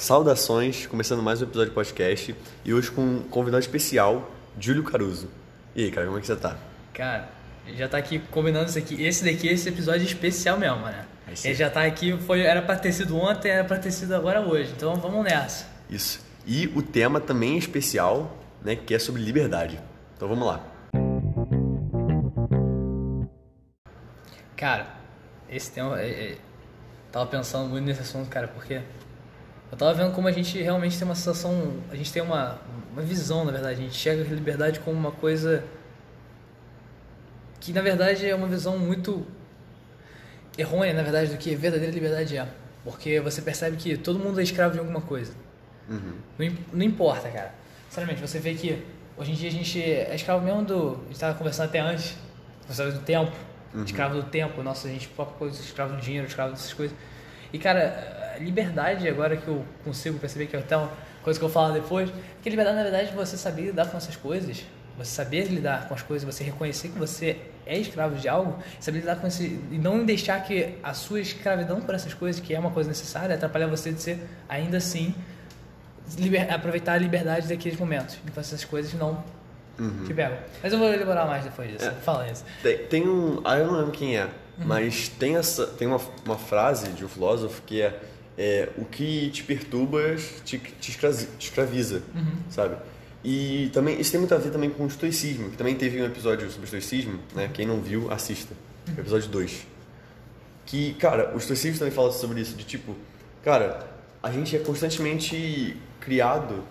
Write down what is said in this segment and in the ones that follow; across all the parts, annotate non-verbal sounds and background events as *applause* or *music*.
Saudações, começando mais um episódio de podcast e hoje com um convidado especial, Júlio Caruso. E aí, cara, como é que você tá? Cara, já tá aqui combinando isso aqui. Esse daqui, esse episódio especial mesmo, né? Sim. Ele já tá aqui, foi, era pra ter sido ontem, era pra ter sido agora hoje. Então vamos nessa. Isso. E o tema também é especial, né, que é sobre liberdade. Então vamos lá. Cara, esse tema. É, é, tava pensando muito nesse assunto, cara, porque eu tava vendo como a gente realmente tem uma sensação. A gente tem uma, uma visão, na verdade. A gente chega a liberdade como uma coisa. que na verdade é uma visão muito errônea, na verdade, do que verdadeira liberdade é. Porque você percebe que todo mundo é escravo de alguma coisa. Não, im- não importa, cara. Sinceramente, você vê que hoje em dia a gente é escravo mesmo do. A gente tava conversando até antes, conversando do tempo. Escravo do tempo, nossa, a gente própria coisa, escravo do dinheiro, escravo dessas coisas. E cara, liberdade, agora que eu consigo perceber que é até uma coisa que eu falo depois, é que liberdade, na verdade, é você saber lidar com essas coisas, você saber lidar com as coisas, você reconhecer que você é escravo de algo, saber lidar com esse. e não deixar que a sua escravidão por essas coisas, que é uma coisa necessária, atrapalhar você de ser, ainda assim, liber- aproveitar a liberdade daqueles momentos. Então essas coisas não te pegam. Mas eu vou elaborar mais depois disso. Fala isso. Tem, tem um. Ah, eu não lembro quem é, mas tem, essa, tem uma, uma frase de um filósofo que é, é o que te perturba te, te escravi- te escraviza, sabe? E também isso tem muito a ver também com o estoicismo, que também teve um episódio sobre estoicismo, né? Quem não viu, assista. O episódio 2. Que, cara, o estoicismo também fala sobre isso, de tipo, cara, a gente é constantemente criado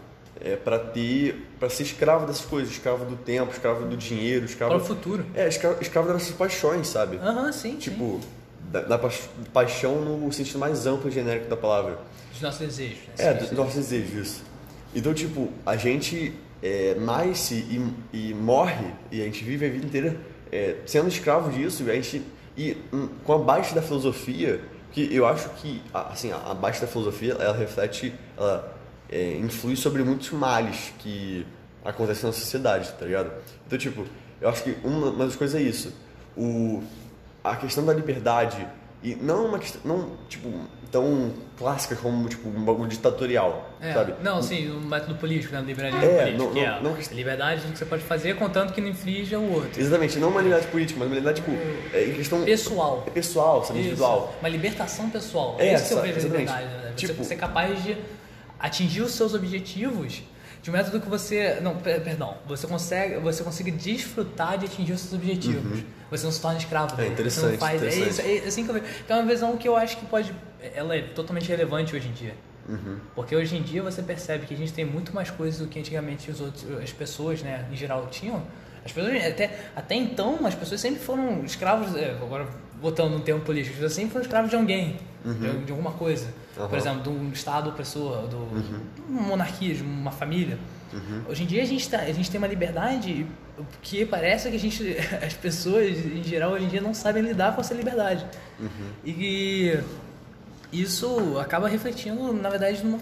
é, para ter, para ser escravo dessas coisas, escravo do tempo, escravo do dinheiro, escravo Para o futuro. é, escravo, escravo das nossas paixões, sabe? Aham, sim. sim. Tipo, da, da pa- paixão no sentido mais amplo e genérico da palavra. Dos nossos desejos. Né? É, dos nossos desejos, isso. Então, tipo, a gente é, nasce e, e morre, e a gente vive a vida inteira é, sendo escravo disso, e a gente. E hum, com a baixa da filosofia, que eu acho que, assim, a, a baixa da filosofia, ela reflete, ela é, influi sobre muitos males que acontecem na sociedade, tá ligado? Então, tipo, eu acho que uma, uma das coisas é isso. O, a questão da liberdade, e não uma questão, não, tipo, tão clássica como, tipo, um bagulho ditatorial, É, sabe? Não, sim, o método político, né? liberalismo É, político, não- que não- é não- a liberdade do que você pode fazer, contanto que não inflige o outro. Exatamente, não uma liberdade política, mas uma liberdade, tipo, é, em questão Pessoal. é pessoal, sabe, individual. Uma libertação pessoal. É, É, isso que eu vejo a liberdade. Né? Você Tipo- ser capaz de atingir os seus objetivos de um método que você. Não, per- perdão. Você consegue, você consiga desfrutar de atingir os seus objetivos. Você não se torna escravo. Uhum. interessante, não faz, é, interessante. isso, é assim que eu vejo. Que é uma visão que eu acho que pode. Ela é totalmente relevante hoje em dia. Uhum. Porque hoje em dia você percebe que a gente tem muito mais coisas do que antigamente os outros, as pessoas, né, em geral, tinham. As pessoas, até, até então, as pessoas sempre foram escravos, é, agora botando um termo político, as pessoas sempre foram escravos de alguém, de, de alguma coisa. Uhum. Por exemplo, de um Estado opressor, do, de uma monarquia, de uma família. Hoje em dia a gente, tá, a gente tem uma liberdade que parece que a gente, *laughs* as pessoas, em geral, hoje em dia não sabem lidar com essa liberdade. E isso acaba refletindo, na verdade, numa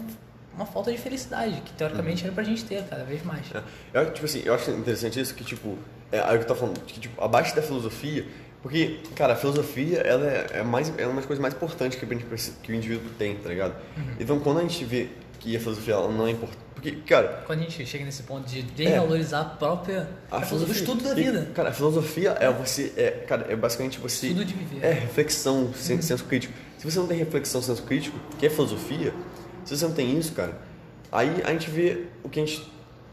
uma falta de felicidade, que teoricamente era pra gente ter cada vez mais. É. Eu, tipo assim, eu acho interessante isso, que, tipo, é, aí que eu tô falando, que, tipo, abaixo da filosofia, porque, cara, a filosofia, ela é, é, mais, é uma das coisas mais importantes que, a gente, que o indivíduo tem, tá ligado? Então, quando a gente vê que a filosofia, ela não é importante, porque, cara, Quando a gente chega nesse ponto de desvalorizar a própria. a o filosofia... estudo da e, vida. cara, a filosofia é você, é, cara, é basicamente você... Estudo de viver. É, reflexão, sen- senso crítico. Se você não tem reflexão, senso crítico, que é filosofia, se você não tem isso, cara, aí a gente vê o que a gente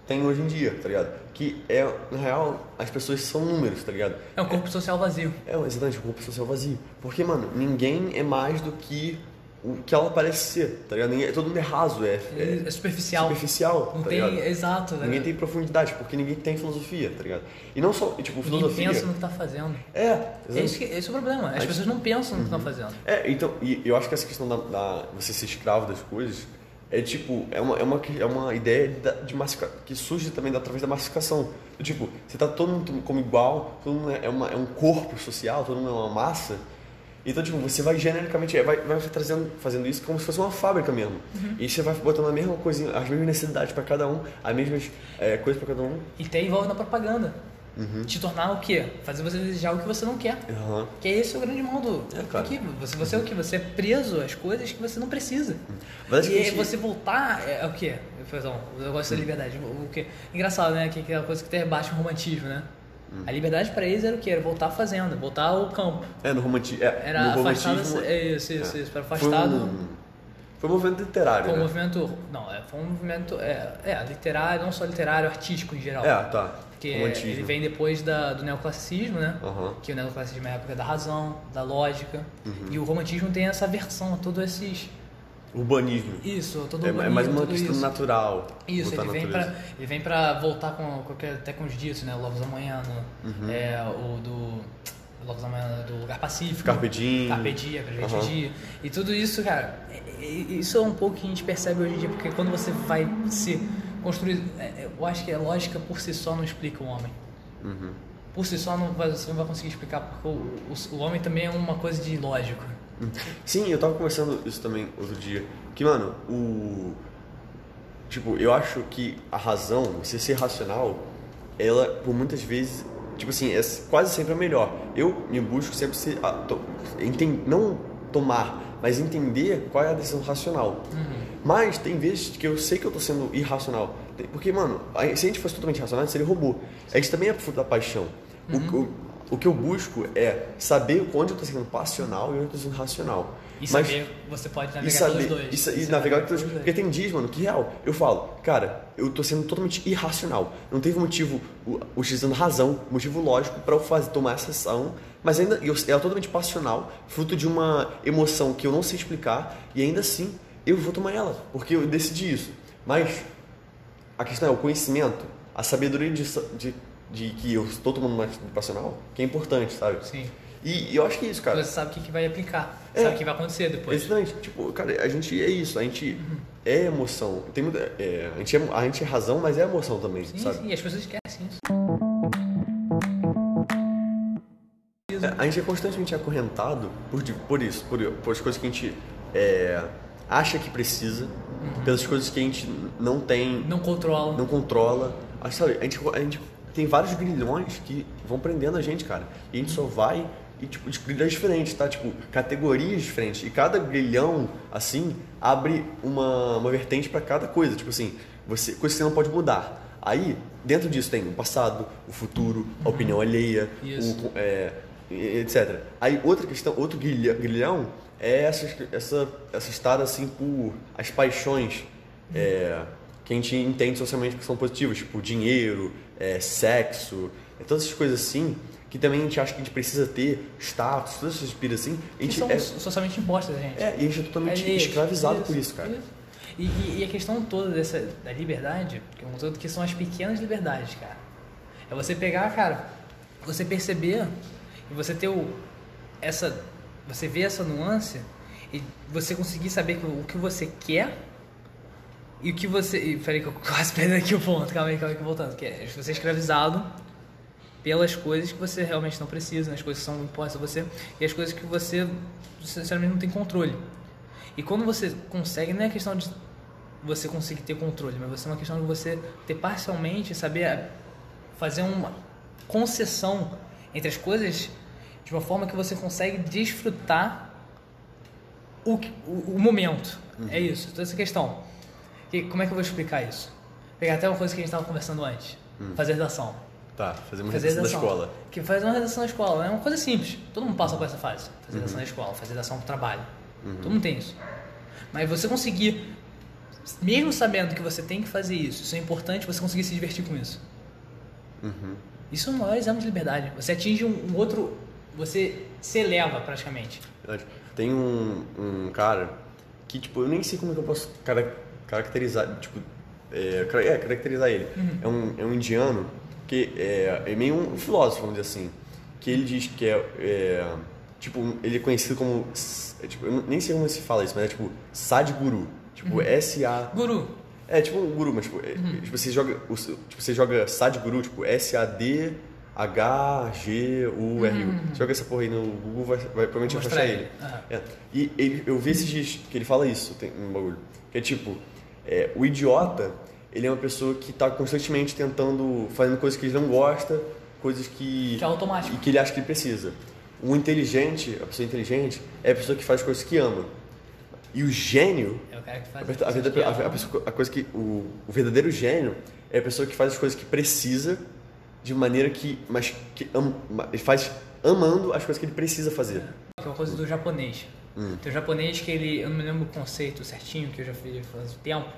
tem hoje em dia, tá ligado? Que é, na real, as pessoas são números, tá ligado? É um corpo social vazio. É, exatamente, o corpo social vazio. Porque, mano, ninguém é mais do que o que ela parece ser, tá ligado? Ninguém, todo mundo é raso, é, é É, superficial. superficial, Não tá tem. ligado? Exato. né? Ninguém tem profundidade, porque ninguém tem filosofia, tá ligado? E não só, tipo, Ninguém filosofia... pensa no que tá fazendo. É, É exatamente. que, esse é o problema. As pessoas não pensam no que estão fazendo. É, então, e eu acho que essa questão da, da você ser escravo das coisas é tipo, é uma, é uma, é uma ideia da- de massifica, que surge também através da massificação. Tipo, você tá todo mundo como igual, todo mundo é, uma, é um corpo social, todo mundo é uma massa. Então, tipo, você vai genericamente, é, vai, vai trazendo, fazendo isso como se fosse uma fábrica mesmo. E você vai botando a mesma coisinha, as mesmas necessidades para cada um, as mesmas é, coisas para cada um. E até envolve na propaganda. Te tornar o quê? Fazer você desejar o que você não quer. Aham. Que é esse o grande mal do. É. Aqui, você, você é o que? Você é preso às coisas que você não precisa. Mas e aí gente- você voltar é, é o quê? Perdão, eu gosto da liberdade. O, quê? Engraçado, né? Que é uma coisa que até baixa o romantismo, né? A liberdade pra eles era o quê? Era voltar à fazenda, voltar ao campo. É, no romantismo. É, Era no afastado. romantismo. É isso, isso, isso. Para Foi afastado. um, foi um movimento literário, Foi um né? movimento. Não, é, foi um movimento. É, é, literário, não só literário, artístico em geral. É, tá. Porque ele vem depois da, do neoclassicismo, né? Aham. Que o neoclassicismo é a época da razão, da lógica. Uhum. E o romantismo tem essa versão a todos esses. Urbanismo. Isso, todo É, o é mais uma questão isso. natural. Isso, ele vem, natureza. pra, ele vem pra voltar com, aquele- até com os ditos, né? O Logos Amanhã, no, Uhum. é, o do. Logos Amanhã do Lugar Pacífico. Carpe diem. Carpe Diem, Aham. Dia. E tudo isso, cara, é- é- isso é um pouco que a gente percebe hoje em dia, porque quando você vai se construir. é, é, Eu acho que a lógica por si só não explica o homem. Uhum. Por si só não vai, você não vai conseguir explicar, porque o, o, o homem também é uma coisa de lógico. Sim, eu tava conversando isso também outro dia. Que, mano, o. Tipo, eu acho que a razão, você ser racional, ela, por muitas vezes, tipo assim, é quase sempre a melhor. Eu me busco sempre ser. a- to- enten- não tomar, mas entender qual é a decisão racional. Mas tem vezes que eu sei que eu tô sendo irracional. Porque, mano, se a gente fosse totalmente racional, a gente seria robô. A gente também é fruto da paixão. O- O, o que eu busco é saber onde eu tô sendo passional e onde eu tô sendo racional. E Mas- saber, você pode navegar saber, pelos dois. e, e navegar pelos dois. Porque tem dias, mano, que real. Eu falo, cara, eu tô sendo totalmente irracional. Não teve motivo, utilizando razão, motivo lógico pra eu fazer, tomar essa ação, mas ainda eu, ela é totalmente passional, fruto de uma emoção que eu não sei explicar, e ainda assim eu vou tomar ela, porque eu decidi isso. Mas a questão é o conhecimento, a sabedoria de, de, de que eu estou tomando uma atitude passional, que é importante, sabe? Sim. E, e eu acho que é isso, cara. Você sabe o que, que vai aplicar. É. Sabe o que vai acontecer depois. Exatamente. Tipo, cara, a gente é isso. A gente é emoção. Tem é, a, gente é, a gente é razão, mas é emoção também, Sim, sabe? sim, as pessoas esquecem isso. É, a gente é constantemente acorrentado por, por isso, por, por as coisas que a gente é, acha que precisa, pelas coisas que a gente não tem, Não controla. não controla. Ah, sabe, a gente, a gente tem vários grilhões que vão prendendo a gente, cara. E a gente só vai e, tipo, de grilhões diferentes, tá? Tipo, categorias diferentes. E cada grilhão, assim, abre uma, uma vertente pra cada coisa. Tipo assim, você, coisa que você não pode mudar. Aí, dentro disso tem o passado, o futuro, a opinião alheia, Isso. o, é, etc. Aí, outra questão, outro grilhão, é essa, essa, essa estada, assim, por as paixões é, que a gente entende socialmente que são positivas, tipo dinheiro, é, sexo, é, todas essas coisas assim, que também a gente acha que a gente precisa ter, status, todas essas piras assim, a gente são é, socialmente impostas, gente. é, e a gente é totalmente Alheias. escravizado Isso, por isso, cara. isso. E, e- e a questão toda dessa, da liberdade, que é um todo que são as pequenas liberdades, cara. É você pegar, cara, você perceber e você ter o, essa. Você ver essa nuance e você conseguir saber o que você quer e o que você. E, peraí, que eu *laughs* quase perdi aqui o ponto, calma aí, calma aí, que voltando. Que é você é escravizado pelas coisas que você realmente não precisa, as coisas que são impostas a você e as coisas que você, sinceramente, não tem controle. E quando você consegue, não é questão de você conseguir ter controle, mas você é uma questão de você ter parcialmente, saber fazer uma concessão entre as coisas de uma forma que você consegue desfrutar o, o, o momento. É isso, toda essa questão. E como é que eu vou explicar isso? Pegar até uma coisa que a gente estava conversando antes. Fazer redação. Tá, fazer uma Fazer redação da escola. Que fazer uma redação na escola é uma coisa simples. Todo mundo passa por essa fase. Fazer redação na escola, fazer redação pro trabalho. Todo mundo tem isso. Mas você conseguir, mesmo sabendo que você tem que fazer isso, isso é importante, você conseguir se divertir com isso. Isso é o maior exame de liberdade. Você atinge um, um outro. Você se eleva praticamente. Verdade. Tem um, um cara que, tipo, eu nem sei como é que eu posso cara- caracterizar, tipo, é, é, caracterizar ele. É, um, é um indiano que é, é meio um filósofo, vamos dizer assim, que ele diz que é, é, tipo, um- ele é conhecido como, é, tipo, eu nem sei como se fala isso, mas é tipo Sadhguru, tipo S-A... Guru, É tipo um guru, mas tipo, é, tipo, você joga, o tipo, você joga Sadhguru, tipo S-A-D... H-G-U-R-U. Você joga essa porra aí no Google, vai, vai provavelmente vai achar ele. ele. Aham. É. E ele, eu vi esses dias que ele fala isso, tem um bagulho. Que é tipo, é, o idiota, ele é uma pessoa que está constantemente tentando, fazendo coisas que ele não gosta, coisas que. Que é automático. E que ele acha que ele precisa. O inteligente, a pessoa inteligente, é a pessoa que faz coisas que ama. E o gênio. É o cara que faz A, a, a- a- pessoa- a coisa que. O, o verdadeiro gênio é a pessoa que faz as coisas que precisa de maneira que. Mas que am- faz amando as coisas que ele precisa fazer. Que é uma coisa do japonês. Hum. Tem o japonês que ele. Eu não me lembro o conceito certinho que eu já fiz faz tempo.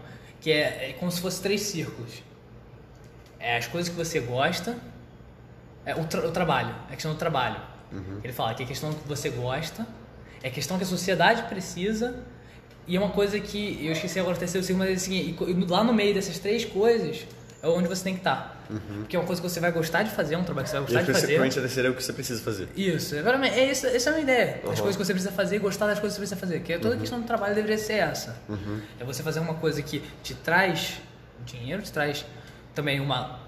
Que é, é como se fosse três círculos. É as coisas que você gosta. É o, tra- o trabalho. É a questão do trabalho. Uhum. Ele fala que é a questão que você gosta. É a questão que a sociedade precisa. E é uma coisa que. Eu esqueci agora o terceiro mas é e e lá no meio dessas três coisas é onde você tem que estar. Porque é uma coisa que você vai gostar de fazer, é um trabalho que você vai Uhum. E gostar de fazer. consequentemente a terceira é o que você precisa fazer. Isso, é isso, essa é uma ideia. As Uhum. coisas que você precisa fazer e gostar das coisas que você precisa fazer. Que é toda a questão do trabalho deveria ser essa. Uhum. É você fazer uma coisa que te traz dinheiro, te traz também uma,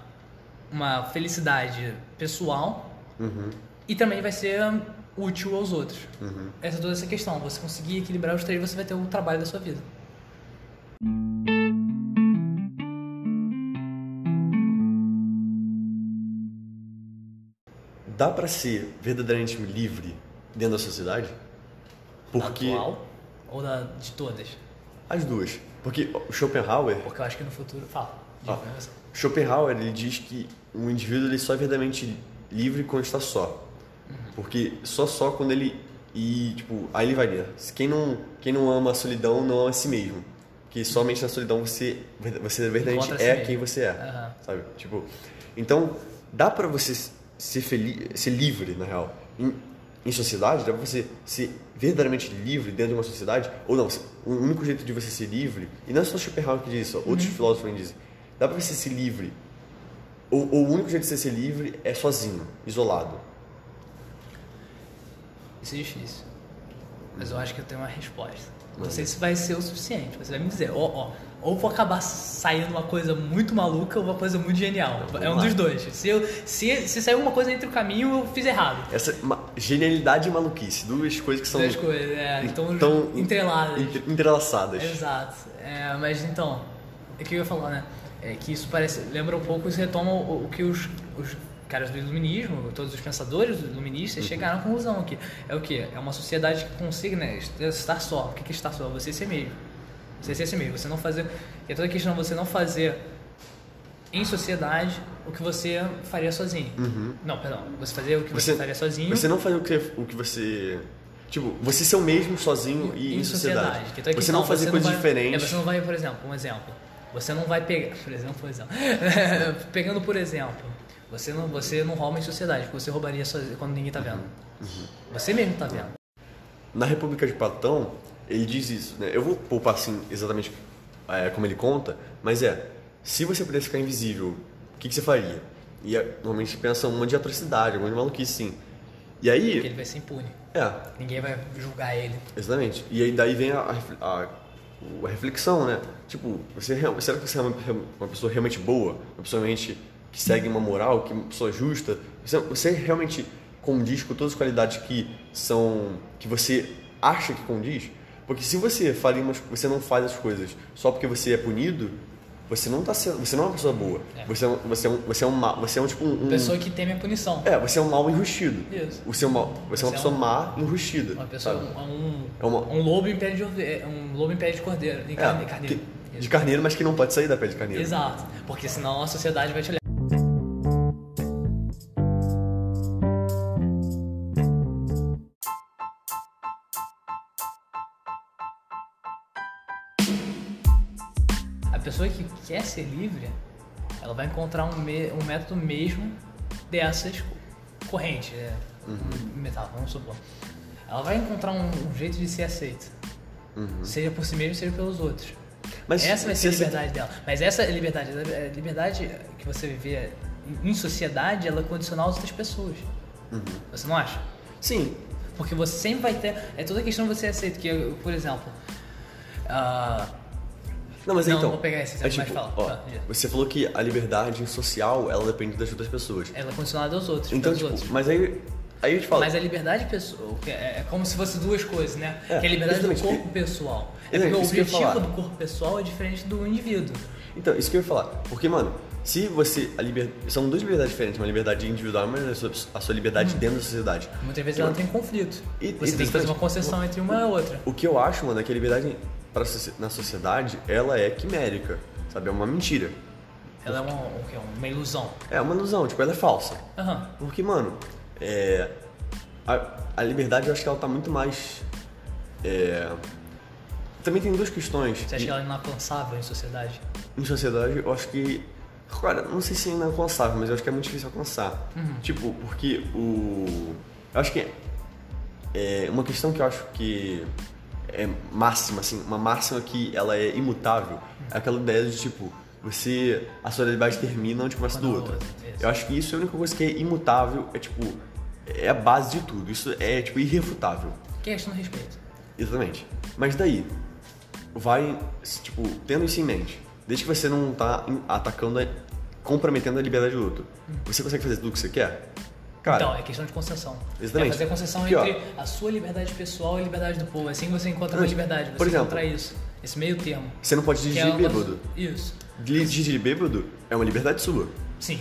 uma felicidade pessoal Uhum. e também vai ser útil aos outros. Uhum. Essa é toda essa questão. Você conseguir equilibrar os três, você vai ter o trabalho da sua vida. Dá pra ser verdadeiramente livre dentro da sociedade? Porque. Atual ou da, de todas? As duas. Porque o Schopenhauer. Porque eu acho que no futuro. Fala. Ah. Schopenhauer ele diz que o indivíduo ele só é verdadeiramente livre quando está só. Porque só só quando ele e tipo, aí ele vai ver. Quem não, quem não ama a solidão não ama a si mesmo. Que somente na solidão você você verdadeiramente si é mesmo. quem você é, Aham. sabe? Tipo, então dá pra você ser feliz, ser livre na real. Em, em sociedade, dá pra você ser verdadeiramente livre dentro de uma sociedade ou não? O único jeito de você ser livre, e não é só Schopenhauer que diz isso, outros filósofos também dizem. Dá pra você ser livre ou, ou o único jeito de você ser livre é sozinho, isolado. Isso é difícil. Mas eu acho que eu tenho uma resposta. Não sei se vai ser o suficiente. Você vai me dizer, ó, ó, ou vou acabar saindo uma coisa muito maluca ou uma coisa muito genial. Vamos é um lá. dos dois. Se, eu, se, se sair uma coisa entre o caminho, eu fiz errado. Essa genialidade e maluquice, duas coisas que são Duas coisas, é, então tão entreladas. entre- entrelaçadas. Exato. É, mas então, é que eu ia falar, né? É que isso parece. Lembra um pouco, isso retoma o, o que os, os caras do iluminismo, todos os pensadores iluministas chegaram à conclusão que é o que? É uma sociedade que consiga né, estar só. O que é estar só? Você ser mesmo. Você ser si mesmo. Você não fazer. É toda a questão você não fazer em sociedade o que você faria sozinho. Não, perdão. Você fazer o que você, faria sozinho. Você não faz o que, o que você. Tipo, você ser o mesmo sozinho e em, sociedade. Que toda a Você questão, não fazer você coisas vai- diferentes. É, você não vai, por exemplo, um exemplo. Você não vai pegar, *laughs* por exemplo, por exemplo. *laughs* Pegando por exemplo, você não, você não rouba em sociedade, porque você roubaria sozinho quando ninguém tá vendo. Uhum. Você mesmo tá vendo. Na República de Platão, ele diz isso, né? Eu vou poupar assim exatamente é, como ele conta, mas é, se você pudesse ficar invisível, o que, que você faria? E normalmente pensa uma de atrocidade, uma de maluquice, sim. E Porque aí, ele vai ser impune. é, Ninguém vai julgar ele. Exatamente. E aí daí vem a, a, a- a reflexão, né? Tipo, você será que você é uma, uma pessoa realmente boa? Uma pessoa realmente que segue uma moral, que é uma pessoa justa? Você, você realmente condiz com todas as qualidades que são que você acha que condiz? Porque se você faria umas, você não faz as coisas só porque você é punido, você não tá sendo, você não é uma pessoa boa. É. Você é um, você é um, você é um, você é um tipo um, um- Pessoa que teme a punição. é, você é um mal enrustido. Isso. Você é uma, você é uma Você é pessoa um- má enrustida. Uma pessoa, um, É uma- um lobo em pé de ove- um lobo em pé de cordeiro, em carne, É, carneiro. que- de carneiro, mas que não pode sair da pele de carneiro. Exato. Porque senão a sociedade vai te olhar. Quer ser livre, ela vai encontrar um, me- um método mesmo dessas correntes, é, metal, vamos supor. Ela vai encontrar um, um jeito de ser aceita. Seja por si mesmo, seja pelos outros. Mas essa vai se ser a liberdade dela. Mas essa liberdade, a liberdade que você viver em sociedade, ela é condicional às outras pessoas. Uhum. Você não acha? Sim. Porque você sempre vai ter. É toda questão de você aceita. Que, por exemplo. ah, Não, mas Não, então. não vou pegar esse exemplo, mas fala. ó, diga. você falou que a liberdade social ela depende das outras pessoas. ela é condicionada aos outros. Então, tipo, outros. mas aí, aí eu te falo. Mas a liberdade pessoal é é como se fosse duas coisas, né? É, que é a liberdade do exatamente. corpo pessoal. É porque o objetivo do corpo pessoal é diferente do indivíduo. Então, isso que eu ia falar. Porque, mano, se você. A liber... São duas liberdades diferentes, uma liberdade individual e uma a sua, a sua liberdade dentro da sociedade. Muitas vezes ela tem conflito. E- você e tem que fazer uma concessão entre uma e a outra. O que eu acho, mano, é que a liberdade pra, na sociedade, ela é quimérica, sabe? É uma mentira. Ela é uma, uma ilusão. É uma ilusão, tipo, ela é falsa. Aham. Porque, mano, é, a, a liberdade eu acho que ela tá muito mais. é, também tem duas questões. Você acha que ela é inalcançável em sociedade? Em sociedade, eu acho que. Cara, não sei se é inalcançável, mas eu acho que é muito difícil alcançar. Tipo, porque o. Eu acho que. É uma questão que eu acho que é máxima, assim, uma máxima que ela é imutável. É aquela ideia de, tipo, você. A sua liberdade termina onde começa do outro. Eu acho que isso é a única coisa que é imutável, é tipo. É a base de tudo. Isso é, tipo, irrefutável. Que é questão respeito. Exatamente. Mas daí, vai, tipo, tendo isso em mente, desde que você não tá atacando, comprometendo a liberdade do outro, você consegue fazer tudo o que você quer? Cara, então, é questão de concessão. Exatamente. É fazer concessão Aqui, ó. entre a sua liberdade pessoal e a liberdade do povo. Assim você encontra uma liberdade. Você por exemplo, encontra isso. Esse meio termo. você não pode dirigir é bêbado. Isso. Dirigir bêbado é uma liberdade sua. Sim.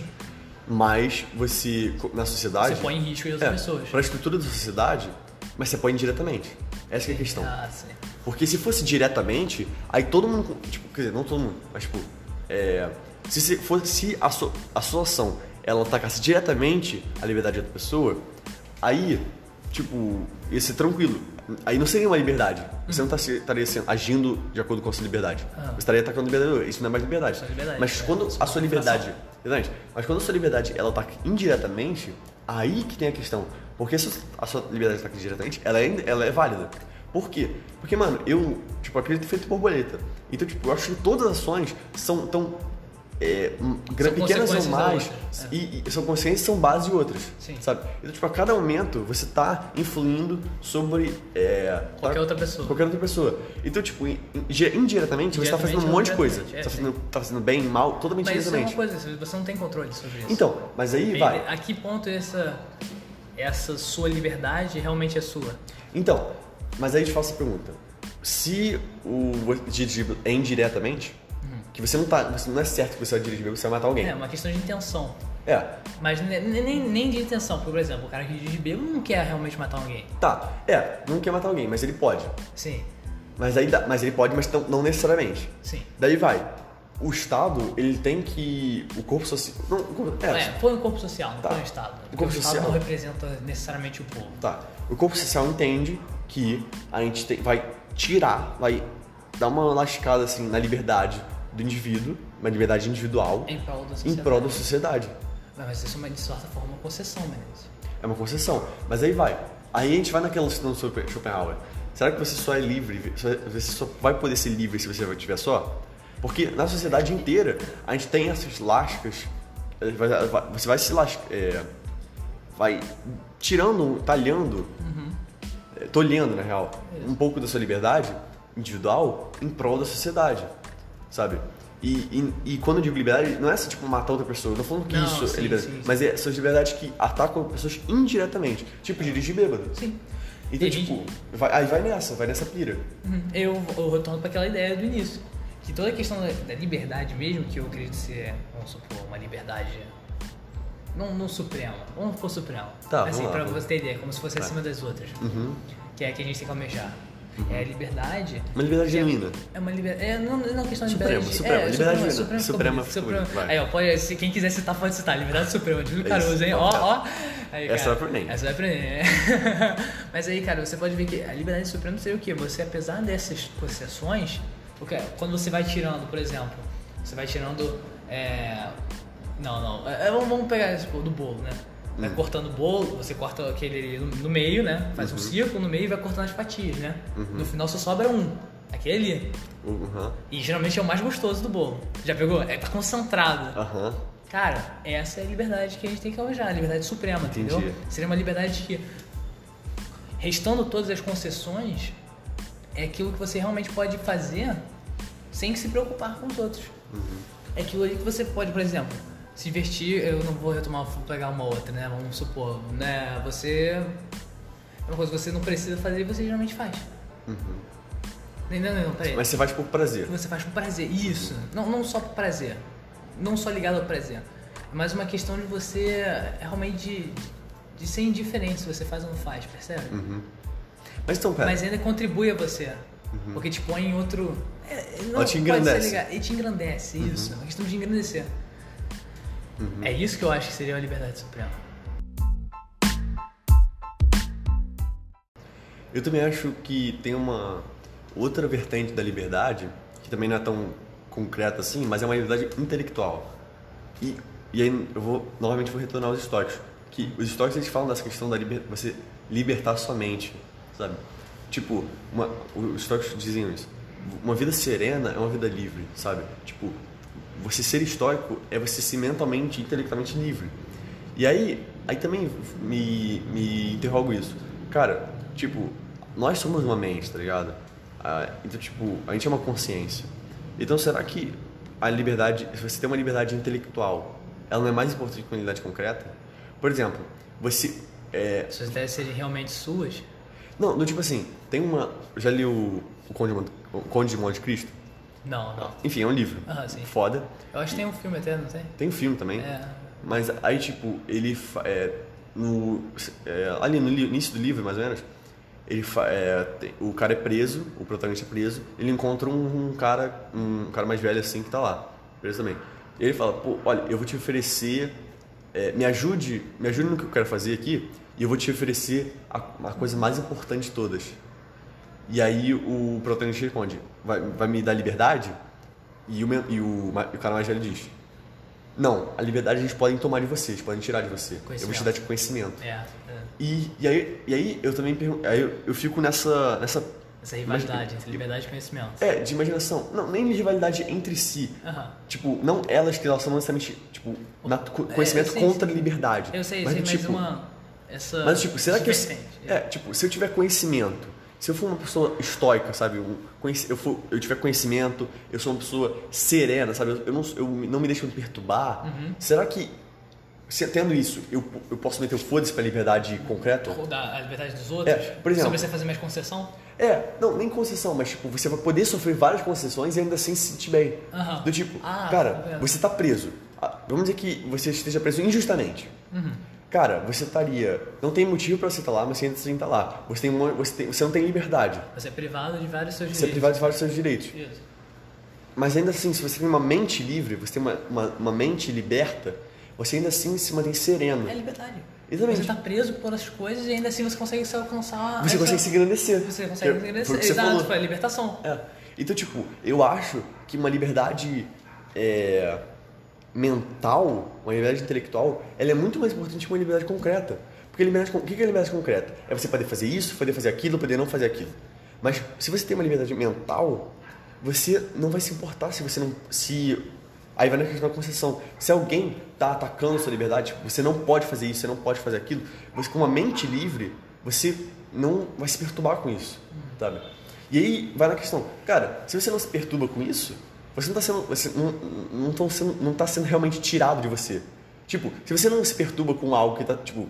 Mas você, na sociedade... Você põe em risco as é, pessoas. Para a estrutura da sociedade, mas você põe indiretamente. Essa que é a questão. Ah, sim. Porque se fosse diretamente, aí todo mundo, tipo, quer dizer, não todo mundo, mas tipo, é, se, se fosse se a, sua, a sua ação ela atacasse diretamente a liberdade de outra pessoa, aí, tipo, ia ser tranquilo. Aí não seria uma liberdade. Você não tá estaria sendo- agindo de acordo com a sua liberdade. Ah. Você estaria atacando a liberdade. Isso não é mais liberdade. É liberdade, Mas é. quando a sua liberdade. Exatamente. Mas quando a sua liberdade ela ataca indiretamente, aí que tem a questão. Porque se a sua liberdade ataca diretamente, ela é, ela é válida. Por quê? Porque, mano, eu, tipo, acredito feito borboleta. Então, tipo, eu acho que todas as ações são tão. É, pequenas ou mais, é. e, e são consciências são base de outras, Sim. sabe? Então, tipo, a cada momento você tá influindo sobre é, Qualquer tá- outra pessoa. Qualquer outra pessoa. Então, tipo, in- in- indiretamente você tá fazendo um Indiretamente, monte de coisa. diretamente, é, tá, fazendo, tá fazendo bem, mal, totalmente Mas isso é uma indiretamente. coisa, você não tem controle sobre isso. Então, mas aí E vai. A que ponto essa, essa sua liberdade realmente é sua? Então, mas aí eu te faço a pergunta. Se o dirigir é indiretamente, que você não tá. Você não é certo que você vai dirigir, você vai matar alguém. É uma questão de intenção. É. Mas ne- ne- nem, nem de intenção, porque, por exemplo, o cara que dirige bêbado não quer realmente matar alguém. Tá. É, não quer matar alguém, mas ele pode. Sim, Mas aí dá- mas ele pode, mas não, não necessariamente. sim. Daí vai. O Estado, ele tem que. O corpo social. Não, corpo- é, É, põe o corpo social, não Tá. põe o Estado. O corpo o Estado social. não representa necessariamente o povo. Tá. O corpo social entende que a gente tem- vai tirar, vai dar uma lascada assim na liberdade do indivíduo, uma liberdade individual, Em prol da sociedade. prol da sociedade. Mas isso é uma, de certa forma, uma concessão, Menezes. É uma concessão. Mas aí vai. Aí a gente vai naquela questão do Schopen- Schopenhauer. Será que você só é livre, você só vai poder ser livre se você estiver só? Porque na sociedade inteira a gente tem essas lascas. Você vai se lascar. vai tirando, talhando, eh, tolhendo na real, um pouco da sua liberdade individual em prol da sociedade. Sabe? E, e, e quando eu digo liberdade, não é assim, tipo, matar outra pessoa. Eu não tô falando que Não, isso sim, é liberdade. sim, sim. Mas é, são as liberdades que atacam pessoas indiretamente. Tipo, dirigir bêbado. Sim. Então, E- tipo, vai- aí vai nessa, vai nessa pira. Uhum. Eu, eu retorno para aquela ideia do início. Que toda a questão da, da liberdade mesmo, que eu acredito ser, vamos supor, uma liberdade não, não suprema, vamos supor suprema. Tá, assim, vamos lá, pra vamos. você ter ideia, como se fosse acima das outras. Uhum. Que é a que a gente tem que almejar. É liberdade. Uma liberdade é- genuína. É uma liberdade. É, não, não é uma questão de Suprema, liberdade. suprema, é, liberdade suprema, genuína. suprema, Suprema suprema, bonito, vai. Aí, ó, pode, se quem quiser citar, pode citar. Liberdade suprema, de É isso. Caruso, hein? Ó, ó. Aí, Essa cara, vai aprender. Essa vai aprender, né? *laughs* Mas aí, cara, você pode ver que a liberdade suprema seria o quê? Você, apesar dessas concessões, porque quando você vai tirando, por exemplo, você vai tirando. É... Não, não. É, vamos- vamos pegar esse do bolo, né? Hum. Vai cortando o bolo, você corta aquele no, no meio, né? Faz Uhum. um círculo no meio e vai cortando as fatias, né? No final só sobra um. Aquele ali. Uhum. E geralmente é o mais gostoso do bolo. Já pegou? É concentrado. Aham. Cara, essa é a liberdade que a gente tem que almejar, a liberdade suprema, entendeu? Entendi. Seria uma liberdade que, restando todas as concessões, é aquilo que você realmente pode fazer sem se preocupar com os outros. É aquilo ali que você pode, por exemplo, se vestir, eu não vou retomar, vou pegar uma outra, né? Vamos supor, né? Você. É uma coisa que você não precisa fazer e você geralmente faz. Não, não, não, peraí. Mas você faz por prazer. Você faz por prazer. Isso. Não, não só por prazer. não só ligado ao presente, é mais uma questão de você realmente de, de ser indiferente se você faz ou não faz, percebe? Uhum. Mas então, pera. Mas ainda contribui a você. Porque te põe em outro. É, não, Ela te pode engrandece. ser ligado. E te engrandece, isso. É uma questão de engrandecer. É isso que eu acho que seria a liberdade suprema. Eu também acho que tem uma outra vertente da liberdade, que também não é tão concreta assim, mas é uma liberdade intelectual. E, e aí eu vou, novamente vou retornar aos estoicos, que os estoicos eles falam dessa questão da liber, você libertar sua mente, sabe? Tipo, uma, os estoicos diziam isso. Uma vida serena é uma vida livre, sabe? Tipo, você ser estoico é você ser mentalmente e intelectualmente livre. E aí, aí também me, me interrogo isso. Cara, tipo, nós somos uma mente, tá ligado? Ah, então, tipo, a gente é uma consciência. Então, será que a liberdade, se você tem uma liberdade intelectual, ela não é mais importante que uma liberdade concreta? Por exemplo, você. É, Suas ideias serem realmente suas. não, do tipo assim, tem uma. Eu já li o, o, Conde, o Conde de Monte Cristo? Não, não. Enfim, é um livro. Ah, sim. Foda. Eu acho que tem um filme até, não tem? Tem um filme também. É. Mas aí, tipo, ele. É, no, é, ali no início do livro, mais ou menos, ele é, tem- o cara é preso, o protagonista é preso, ele encontra um, um cara um cara mais velho assim que tá lá, preso também. E ele fala, pô, olha, eu vou te oferecer, é, me ajude, me ajude no que eu quero fazer aqui, e eu vou te oferecer a, a coisa mais importante de todas. E aí o protagonista responde, vai, vai me dar liberdade? E o, e o, ma- o cara mais velho diz, não, a liberdade eles podem tomar de você, eles podem tirar de você. Eu vou te dar de conhecimento. É, é. E, e, aí, e aí eu também pergun- aí eu, eu fico nessa, nessa. Essa rivalidade entre liberdade e conhecimento. É, de imaginação. Não, nem de rivalidade entre si. Aham. Tipo, não elas que elas são necessariamente, tipo, na, É, conhecimento sei, contra liberdade. Eu sei, mas, sei, mas tipo, uma. Essa. Mas, tipo, será que eu, vertente, é, tipo, se eu tiver conhecimento, se eu for uma pessoa estoica, sabe, conheci- eu, for, eu tiver conhecimento, eu sou uma pessoa serena, sabe, eu, eu não, eu não me deixo me perturbar, Uhum. será que, se, tendo isso, eu, eu posso meter o foda-se pra liberdade concreta? Ou da a liberdade dos outros. É, por exemplo- Sobre você fazer mais concessão. É, não, nem concessão, mas tipo, você vai poder sofrer várias concessões e ainda assim se sentir bem. Aham. Do tipo, Ah, cara, compreendo. você tá preso. Ah, Vamos dizer que você esteja preso injustamente. Uhum. Cara, você estaria. Não tem motivo pra você estar lá, mas você ainda assim tá lá. Você, tem, uma- você, tem, você não tem liberdade. Você é privado de vários seus Você é direitos. privado de vários seus direitos. Isso. Mas ainda assim, se você tem uma mente livre, você tem uma, uma, uma mente liberta, você ainda assim se mantém sereno. É liberdade. Exatamente. Você tá preso por as coisas e ainda assim você consegue se alcançar. Você essa- consegue se engrandecer. Você consegue Que- se engrandecer. Exato, falou. foi a libertação. É. Então, tipo, eu acho que uma liberdade é, mental, uma liberdade intelectual, ela é muito mais importante que uma liberdade concreta. Porque liberdade, o que é liberdade concreta? É você poder fazer isso, poder fazer aquilo, poder não fazer aquilo. Mas se você tem uma liberdade mental, você não vai se importar se você não. Se. Aí vai na questão da concessão. Se alguém tá atacando sua liberdade, você não pode fazer isso, você não pode fazer aquilo, você com uma mente livre, você não vai se perturbar com isso, sabe? E aí vai na questão, cara, se você não se perturba com isso, você não tá sendo, você não, não, tão sendo, não tá sendo realmente tirado de você. Tipo, se você não se perturba com algo que tá, tipo,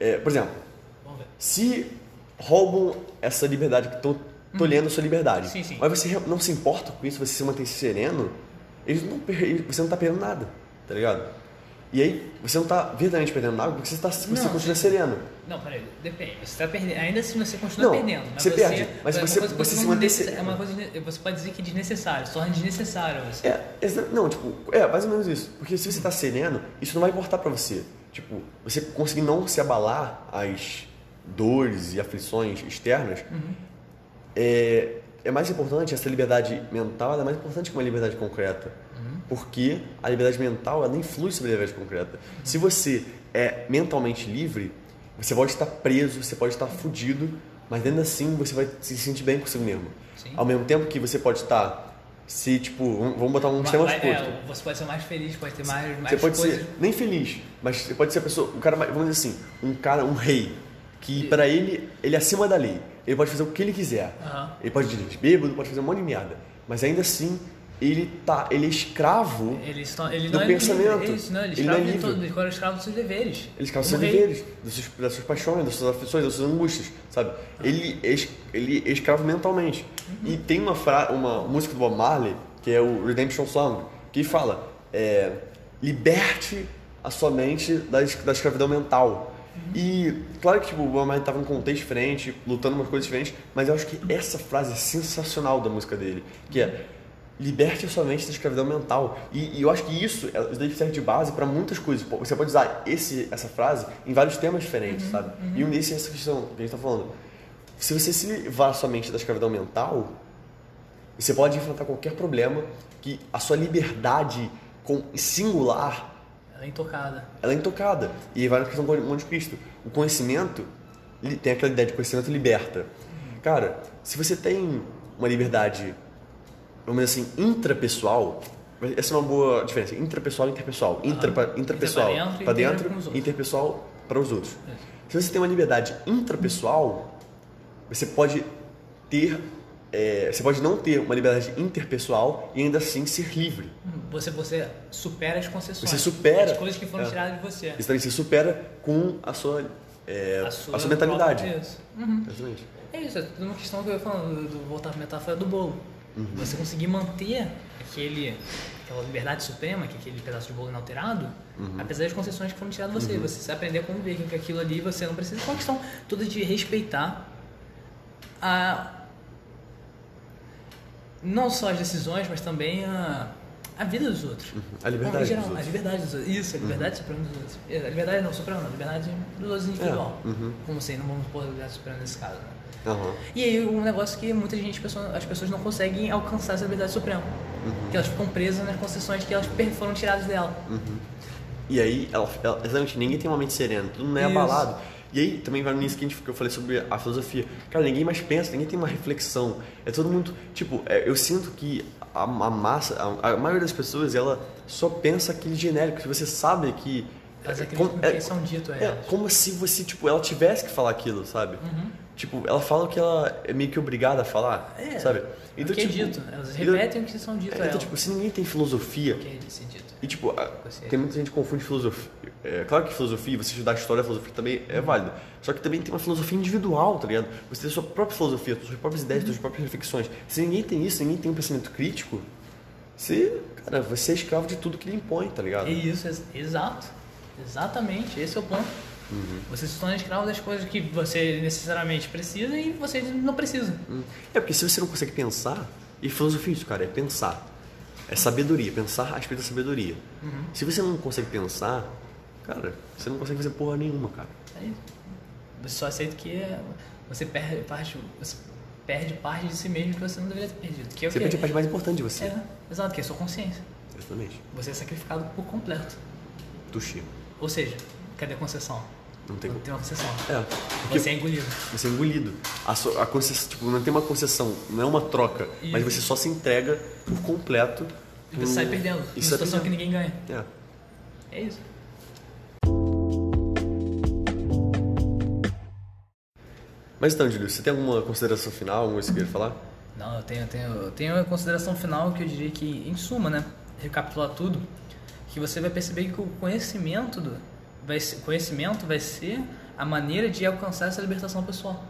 é, por exemplo, se roubam essa liberdade, que estão tolhendo a sua liberdade, Sim, sim. mas você não se importa com isso, você se mantém sereno, eles não, você não tá perdendo nada, tá ligado? E aí, você não tá verdadeiramente perdendo nada porque você, tá, você Não, continua sereno. Não, peraí, depende. Você tá perdendo. Ainda assim você continua Não, perdendo. Mas você você perde, mas é você- coisa você se mantém É uma coisa. Você pode dizer que é desnecessário, se torna desnecessário. Você. É, não, tipo, é mais ou menos isso. Porque se você tá sereno, isso não vai importar pra você. Tipo, você conseguir não se abalar às dores e aflições externas, é, é mais importante, essa liberdade mental é mais importante que uma liberdade concreta. Porque a liberdade mental ela influi sobre a liberdade concreta. Se você é mentalmente livre, você pode estar preso, você pode estar fudido, mas ainda assim você vai se sentir bem consigo mesmo. Sim. Ao mesmo tempo que você pode estar se, tipo, vamos botar um sistema oposto. é, você pode ser mais feliz, pode ter mais, mais Você pode coisas. ser nem feliz, mas você pode ser a pessoa, um cara, vamos dizer assim, um cara, um rei, que pra ele, ele é acima da lei. Ele pode fazer o que ele quiser. Aham. Ele pode dirigir bêbado, pode fazer um monte de merda. Mas ainda assim, ele tá, ele é escravo. Ele, ele Do é pensamento. livre. Isso, não, ele, Ele escravo não é de livre. todo- ele é escravo dos seus deveres. Ele escrava dos Como seus rei. deveres, dos seus- das suas paixões, das suas aflições, das suas angústias, sabe? Ele, é, ele é escravo mentalmente. E tem uma, fra uma música do Bob Marley, que é o Redemption Song, que fala é, liberte a sua mente da, da escravidão mental. E claro que tipo, o Bob Marley estava num contexto diferente, lutando umas coisas diferentes, mas eu acho que essa frase é sensacional da música dele, que é liberte a sua mente da escravidão mental. E, e eu acho que isso, é- isso serve de base para muitas coisas. Você pode usar esse, essa frase em vários temas diferentes, sabe? E um desses é essa questão que a gente está falando. Se você se livrar a sua mente da escravidão mental, você pode enfrentar qualquer problema que a sua liberdade com singular Ela é intocada. ela é intocada. E vai na questão do Monte Cristo. O conhecimento, tem aquela ideia de conhecimento liberta. Cara, se você tem uma liberdade, vamos dizer assim, intrapessoal, essa é uma boa diferença. Intrapessoal e interpessoal. Intra, intrapessoal dentro para dentro, outros. interpessoal para os outros. Se você tem uma liberdade intrapessoal, você pode ter. é, você pode não ter uma liberdade interpessoal e ainda assim ser livre. Você, você supera as concessões. Você supera. As coisas que foram É. tiradas de você. Também se supera com a sua, é, a sua, mentalidade. própria- Isso. Uhum. Exatamente. É isso, é tudo uma questão que eu ia falando, do, do voltar para a metáfora do bolo. Uhum. Você conseguir manter aquele, aquela liberdade suprema, que é aquele pedaço de bolo inalterado, Uhum. apesar das concessões que foram tiradas de você. Você se aprender a conviver com aquilo ali, você não precisa. É uma questão toda de respeitar a. Não só as decisões, mas também a, a vida dos outros. A liberdade geral, dos A outros. liberdade dos outros. Isso, a liberdade suprema dos outros. É, A liberdade não, suprema não, a liberdade dos outros individual. É, uhum. Como assim, não vamos pôr a liberdade suprema nesse caso, né? Aham. E aí um negócio que muita gente, as pessoas não conseguem alcançar essa liberdade suprema. Uhum. Que elas ficam presas nas concessões que elas foram tiradas dela. E aí, ela, ela- exatamente, ninguém tem uma mente serena, tudo não é Isso. abalado. E aí, também vai nisso que, a gente, que eu falei sobre a filosofia. Cara, ninguém mais pensa, ninguém tem uma reflexão. É todo mundo, tipo, é, eu sinto que a, a massa, a, a maioria das pessoas, ela só pensa aquele genérico, que você sabe que... Elas é, acreditam como- que é- eles são dito a É, elas. como se você, tipo, ela tivesse que falar aquilo, sabe? Uhum. Tipo, ela fala que ela é meio que obrigada a falar, É, sabe? o que é dito. Elas repetem o que são dito a é, então, ela. tipo, se ninguém tem filosofia, O que é dito. E tipo, tem muita gente que confunde filosofia. É, claro que filosofia, você estudar história, filosofia também Uhum. é válido. Só que também tem uma filosofia individual, tá ligado? Você tem a sua própria filosofia, suas próprias ideias, Uhum. suas próprias reflexões. Se ninguém tem isso, ninguém tem um pensamento crítico, você, cara, você é escravo de tudo que lhe impõe, tá ligado? É isso, ex- exato. Exatamente, esse é o ponto. Uhum. Você se torna escravo das coisas que você necessariamente precisa e você não precisa. Hum. É porque se você não consegue pensar, e filosofia é isso, cara, é pensar. É sabedoria, pensar a respeito da sabedoria. Uhum. Se você não consegue pensar, cara, você não consegue fazer porra nenhuma, cara. É isso. Você só aceita que é- você perde parte, você perde parte de si mesmo que você não deveria ter perdido. Que é o Você perde a parte mais importante de você. É, exato, que é a sua consciência. Exatamente. Você é sacrificado por completo. Tuxi. Ou seja, cadê a concessão? Não tem Não tem uma concessão. É. Porque Você é engolido. você é engolido. A, so- a concessão, tipo, não tem uma concessão, não é uma troca, mas Isso. você só se entrega por completo. E você sai perdendo. E Uma sai situação que perdendo. ninguém ganha. É. É isso. Mas então, Júlio, você tem alguma consideração final, alguma coisa que você queira falar? Não, eu tenho, eu tenho, eu tenho a consideração final que eu diria que, em suma, né, recapitular tudo, que você vai perceber que o conhecimento do, vai ser, conhecimento vai ser a maneira de alcançar essa libertação pessoal.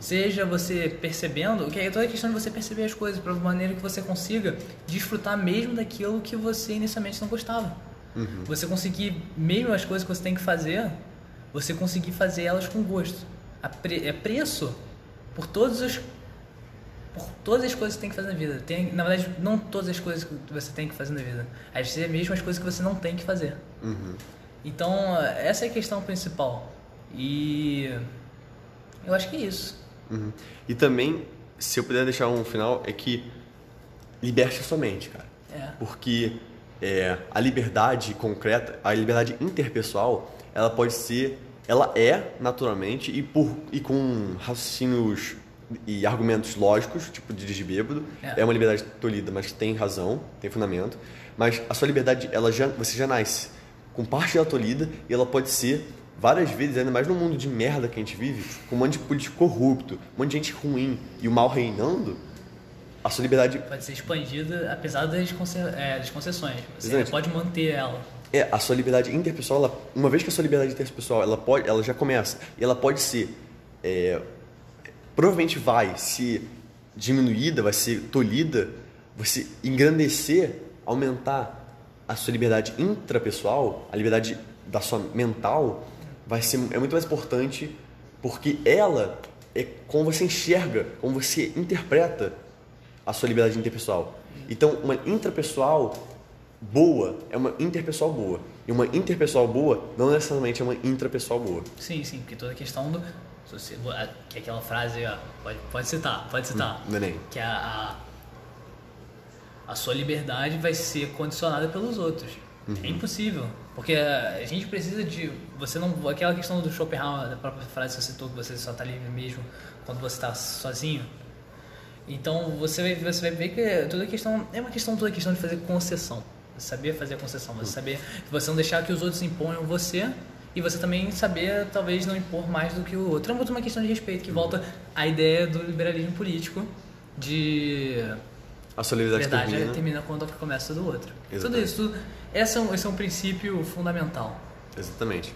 Seja você percebendo, o que é toda a questão de você perceber as coisas para maneira que você consiga desfrutar mesmo daquilo que você inicialmente não gostava. Você conseguir, mesmo as coisas que você tem que fazer, você conseguir fazer elas com gosto. Pre- é preço por todos os por todas as coisas que você tem que fazer na vida. Tem, na verdade, não todas as coisas que você tem que fazer na vida. Às vezes é mesmo as coisas que você não tem que fazer. Então, essa é a questão principal. E eu acho que é isso. Uhum. E também, se eu puder deixar um final, é que liberte a sua mente, cara. É. Porque é, a liberdade concreta, a liberdade interpessoal, ela pode ser, ela é naturalmente e por e com raciocínios e argumentos lógicos, tipo de dirigir bêbado, É. é. uma liberdade tolhida, mas tem razão, tem fundamento. Mas a sua liberdade, ela já, você já nasce com parte dela tolhida e ela pode ser várias vezes, ainda mais no mundo de merda que a gente vive, com um monte de político corrupto, um monte de gente ruim e o mal reinando, a sua liberdade Pode ser expandida apesar das, conce- é, das concessões. Você Exatamente. pode manter ela. É, a sua liberdade interpessoal, ela, uma vez que a sua liberdade interpessoal, ela pode, ela já começa e ela pode ser, é, provavelmente vai ser diminuída, vai ser tolhida, você engrandecer, aumentar a sua liberdade intrapessoal, a liberdade da sua mental, vai ser é muito mais importante porque ela é como você enxerga, como você interpreta a sua liberdade interpessoal. Então, uma intrapessoal boa é uma interpessoal boa. E uma interpessoal boa não necessariamente é uma intrapessoal boa. Sim, sim, porque toda a questão do. Que é aquela frase, pode, pode citar, pode citar. Hum, neném. Que a, a, a sua liberdade vai ser condicionada pelos outros. Uhum. É impossível. Porque a gente precisa de. Você não. Aquela questão do Schopenhauer, da própria frase que você citou, que você só está livre mesmo quando você está sozinho. Então você vai, você vai ver que toda questão. É uma questão toda questão de fazer concessão. Você saber fazer a concessão, você saber. Você não deixar que os outros imponham você e você também saber, talvez, não impor mais do que o outro. É muito uma questão de respeito que volta à ideia do liberalismo político de a solidariedade Verdade termina. termina quando começa do outro. Exatamente. Tudo isso, tudo, esse, é esse é um princípio fundamental. Exatamente.